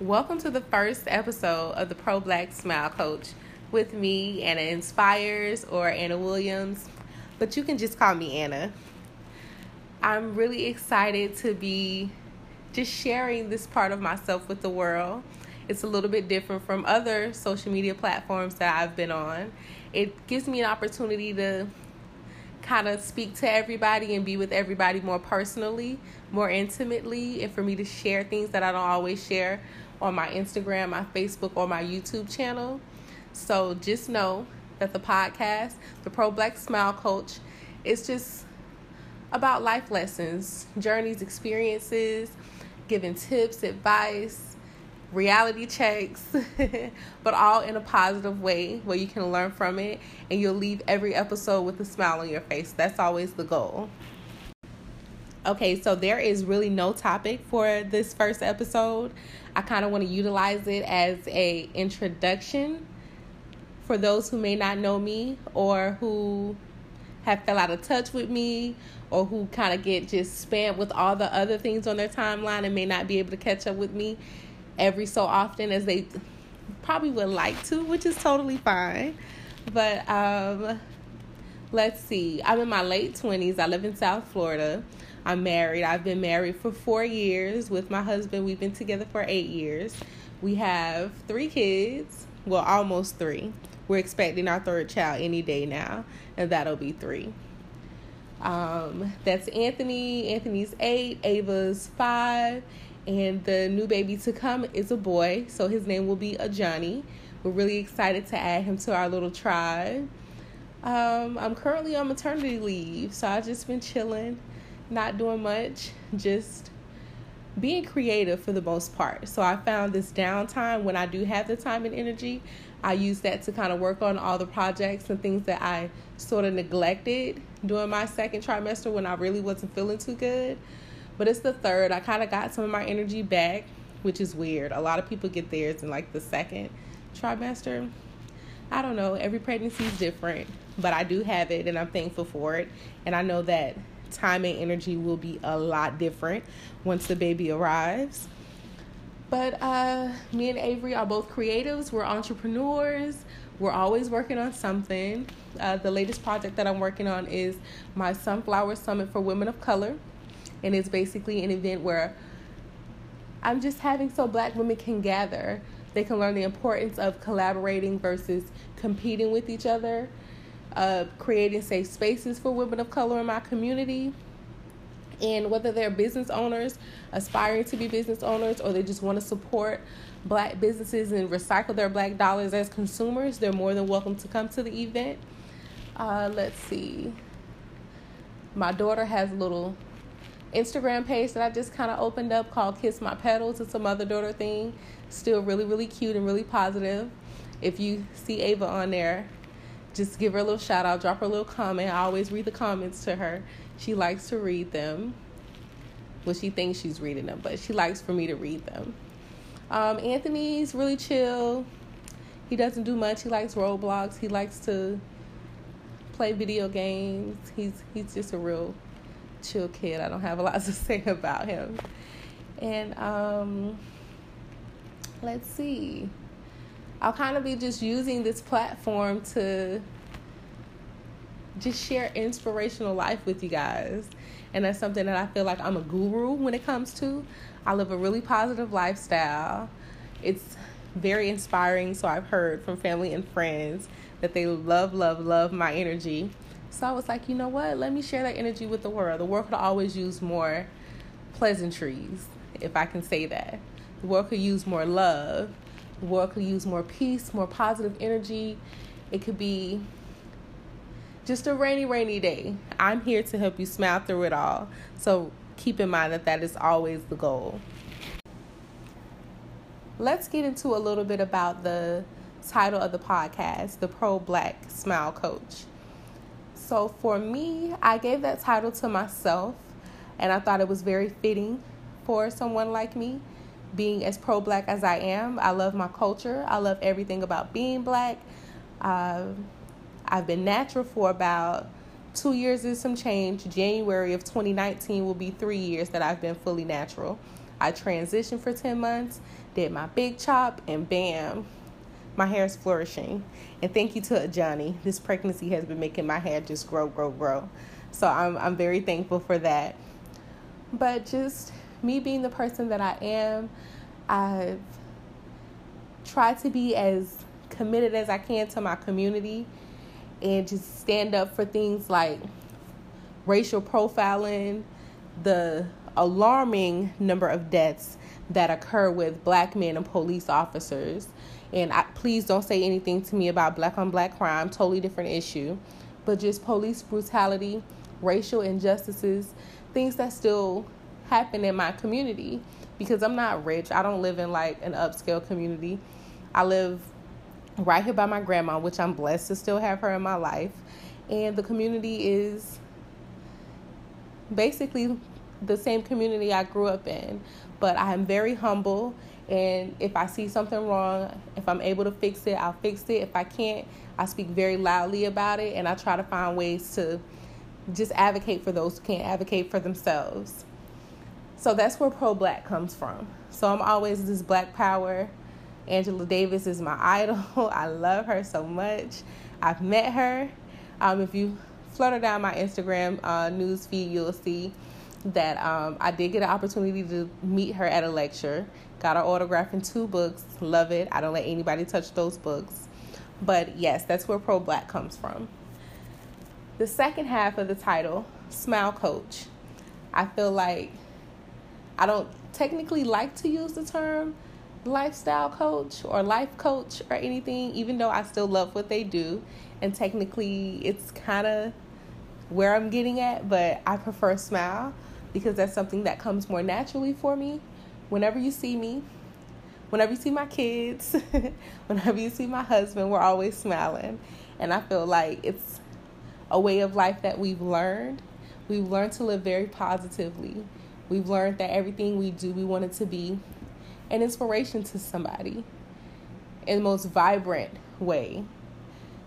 Welcome to the first episode of the Pro Black Smile Coach with me, Anna Inspires or Anna Williams, but you can just call me Anna. I'm really excited to be just sharing this part of myself with the world. It's a little bit different from other social media platforms that I've been on. It gives me an opportunity to kind of speak to everybody and be with everybody more personally, more intimately, and for me to share things that I don't always share on my Instagram, my Facebook, or my YouTube channel. So just know that the podcast, the Pro Black Smile Coach, is just about life lessons, journeys, experiences, giving tips, advice, reality checks, but all in a positive way where you can learn from it and you'll leave every episode with a smile on your face. That's always the goal. Okay, so there is really no topic for this first episode. I kind of want to utilize it as a introduction for those who may not know me or who have fell out of touch with me or who kind of get just spammed with all the other things on their timeline and may not be able to catch up with me every so often as they probably would like to, which is totally fine. But um let's see. I'm in my late 20s. I live in South Florida. I'm married. I've been married for four years with my husband. We've been together for eight years. We have three kids. Well, almost three. We're expecting our third child any day now, and that'll be three. Um, that's Anthony. Anthony's eight. Ava's five. And the new baby to come is a boy, so his name will be a Johnny. We're really excited to add him to our little tribe. Um, I'm currently on maternity leave, so I've just been chilling not doing much, just being creative for the most part. So I found this downtime when I do have the time and energy, I use that to kind of work on all the projects and things that I sort of neglected during my second trimester when I really wasn't feeling too good. But it's the third. I kind of got some of my energy back, which is weird. A lot of people get theirs in like the second trimester. I don't know. Every pregnancy is different, but I do have it and I'm thankful for it. And I know that time and energy will be a lot different once the baby arrives. But uh, me and Avery are both creatives. We're entrepreneurs. We're always working on something. Uh, the latest project that I'm working on is my Sunflower Summit for Women of Color. And it's basically an event where I'm just having so black women can gather. They can learn the importance of collaborating versus competing with each other uh, creating safe spaces for women of color in my community. And whether they're business owners, aspiring to be business owners, or they just want to support black businesses and recycle their black dollars as consumers, they're more than welcome to come to the event. Uh, let's see. My daughter has little Instagram page that I just kind of opened up called Kiss My Petals. It's a mother daughter thing. Still really, really cute and really positive. If you see Ava on there, just give her a little shout out, drop her a little comment. I always read the comments to her. She likes to read them. Well, she thinks she's reading them, but she likes for me to read them. Um, Anthony's really chill. He doesn't do much. He likes Roblox. He likes to play video games. He's he's just a real chill kid. I don't have a lot to say about him. And um, let's see. I'll kind of be just using this platform to just share inspirational life with you guys. And that's something that I feel like I'm a guru when it comes to. I live a really positive lifestyle. It's very inspiring. So I've heard from family and friends that they love, love, love my energy. So I was like, you know what? Let me share that energy with the world. The world could always use more pleasantries, if I can say that. The world could use more love the world could use more peace, more positive energy. It could be just a rainy, rainy day. I'm here to help you smile through it all. So keep in mind that that is always the goal. Let's get into a little bit about the title of the podcast, The Pro Black Smile Coach. So for me, I gave that title to myself, and I thought it was very fitting for someone like me being as pro black as I am. I love my culture. I love everything about being black. Uh, I've been natural for about two years and some change. January of 2019 will be three years that I've been fully natural. I transitioned for 10 months, did my big chop, and bam, my hair is flourishing. And thank you to Johnny. This pregnancy has been making my hair just grow, grow, grow. So I'm I'm very thankful for that. But just me being the person that I am, I've tried to be as committed as I can to my community and just stand up for things like racial profiling, the alarming number of deaths that occur with black men and police officers. And I, please don't say anything to me about black on black crime, totally different issue. But just police brutality, racial injustices, things that still happen in my community because I'm not rich. I don't live in like an upscale community. I live right here by my grandma, which I'm blessed to still have her in my life. And the community is basically the same community I grew up in. But I am very humble. And if I see something wrong, if I'm able to fix it, I'll fix it. If I can't, I speak very loudly about it. And I try to find ways to just advocate for those who can't advocate for themselves. So that's where pro black comes from. So I'm always this black power Angela Davis is my idol. I love her so much. I've met her. Um, if you flutter down my Instagram uh, news feed, you'll see that um, I did get an opportunity to meet her at a lecture. Got her autograph in two books. Love it. I don't let anybody touch those books. But yes, that's where pro black comes from. The second half of the title, Smile Coach. I feel like I don't technically like to use the term lifestyle coach or life coach or anything, even though I still love what they do. And technically, it's kind of where I'm getting at, but I prefer smile because that's something that comes more naturally for me. Whenever you see me, whenever you see my kids, whenever you see my husband, we're always smiling. And I feel like it's a way of life that we've learned. We've learned to live very positively. We've learned that everything we do, we want it to be an inspiration to somebody in the most vibrant way.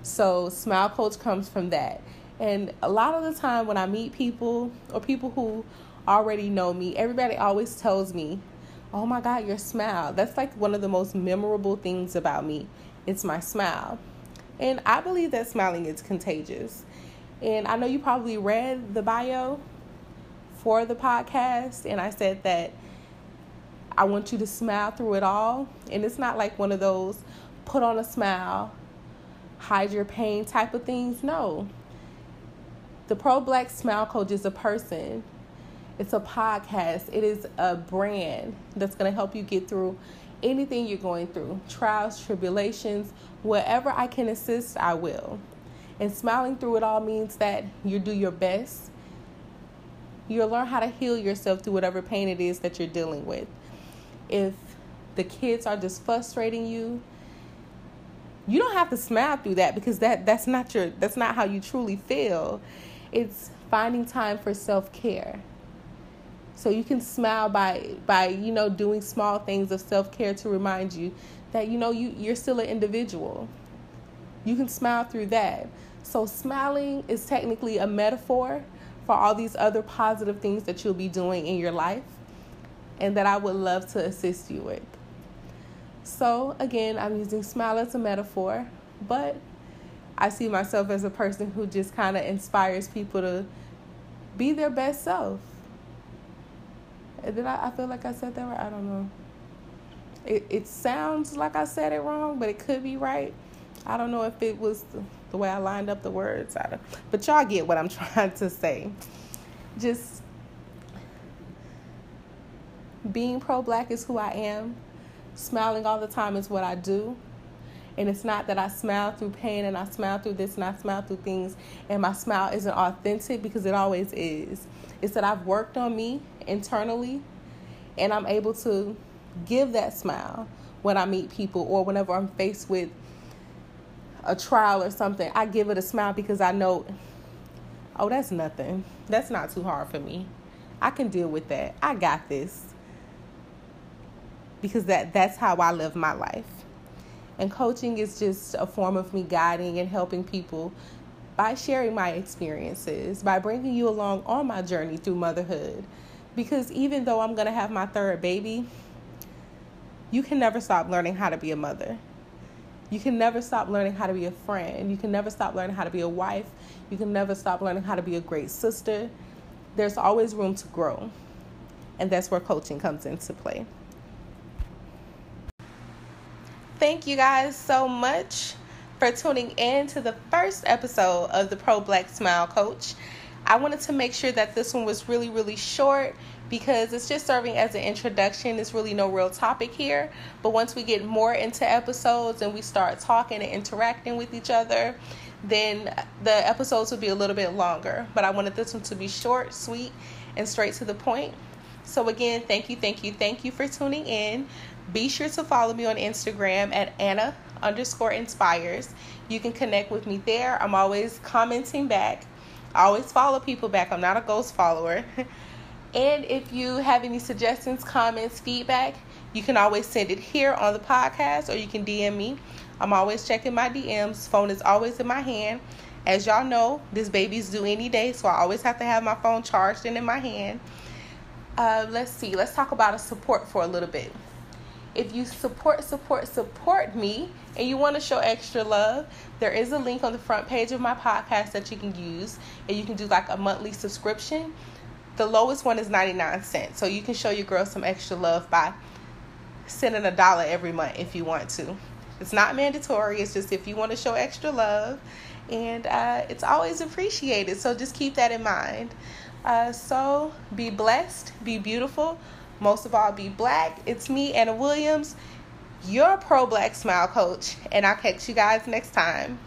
So, Smile Coach comes from that. And a lot of the time when I meet people or people who already know me, everybody always tells me, Oh my God, your smile. That's like one of the most memorable things about me. It's my smile. And I believe that smiling is contagious. And I know you probably read the bio for the podcast, and I said that I want you to smile through it all. And it's not like one of those put on a smile, hide your pain type of things. No. The Pro Black Smile Coach is a person, it's a podcast, it is a brand that's going to help you get through anything you're going through trials, tribulations, whatever I can assist, I will. And smiling through it all means that you do your best. You'll learn how to heal yourself through whatever pain it is that you're dealing with if the kids are just frustrating you, you don't have to smile through that because that that's not your that's not how you truly feel. It's finding time for self-care. So you can smile by by you know doing small things of self-care to remind you that you know you you're still an individual. You can smile through that. So smiling is technically a metaphor for all these other positive things that you'll be doing in your life and that I would love to assist you with. So, again, I'm using smile as a metaphor, but I see myself as a person who just kind of inspires people to be their best self. Did I, I feel like I said that right? I don't know. It, it sounds like I said it wrong, but it could be right. I don't know if it was the, the way I lined up the words. Or not. But y'all get what I'm trying to say. Just being pro black is who I am. Smiling all the time is what I do. And it's not that I smile through pain and I smile through this and I smile through things and my smile isn't authentic because it always is. It's that I've worked on me internally and I'm able to give that smile when I meet people or whenever I'm faced with a trial or something. I give it a smile because I know, oh, that's nothing. That's not too hard for me. I can deal with that. I got this because that that's how I live my life. And coaching is just a form of me guiding and helping people by sharing my experiences, by bringing you along on my journey through motherhood. Because even though I'm going to have my third baby, you can never stop learning how to be a mother. You can never stop learning how to be a friend. You can never stop learning how to be a wife. You can never stop learning how to be a great sister. There's always room to grow. And that's where coaching comes into play. Thank you guys so much for tuning in to the first episode of the Pro Black Smile Coach. I wanted to make sure that this one was really, really short because it's just serving as an introduction. It's really no real topic here. But once we get more into episodes and we start talking and interacting with each other, then the episodes will be a little bit longer. But I wanted this one to be short, sweet, and straight to the point. So, again, thank you, thank you, thank you for tuning in. Be sure to follow me on Instagram at Anna underscore inspires. You can connect with me there. I'm always commenting back. I always follow people back. I'm not a ghost follower. and if you have any suggestions, comments, feedback, you can always send it here on the podcast or you can DM me. I'm always checking my DMs. Phone is always in my hand. As y'all know, this baby's due any day, so I always have to have my phone charged and in my hand. Uh, let's see. Let's talk about a support for a little bit. If you support, support, support me and you want to show extra love, there is a link on the front page of my podcast that you can use and you can do like a monthly subscription. The lowest one is 99 cents. So you can show your girl some extra love by sending a dollar every month if you want to. It's not mandatory, it's just if you want to show extra love. And uh, it's always appreciated. So just keep that in mind. Uh, so be blessed, be beautiful, most of all, be black. It's me, Anna Williams, your pro black smile coach, and I'll catch you guys next time.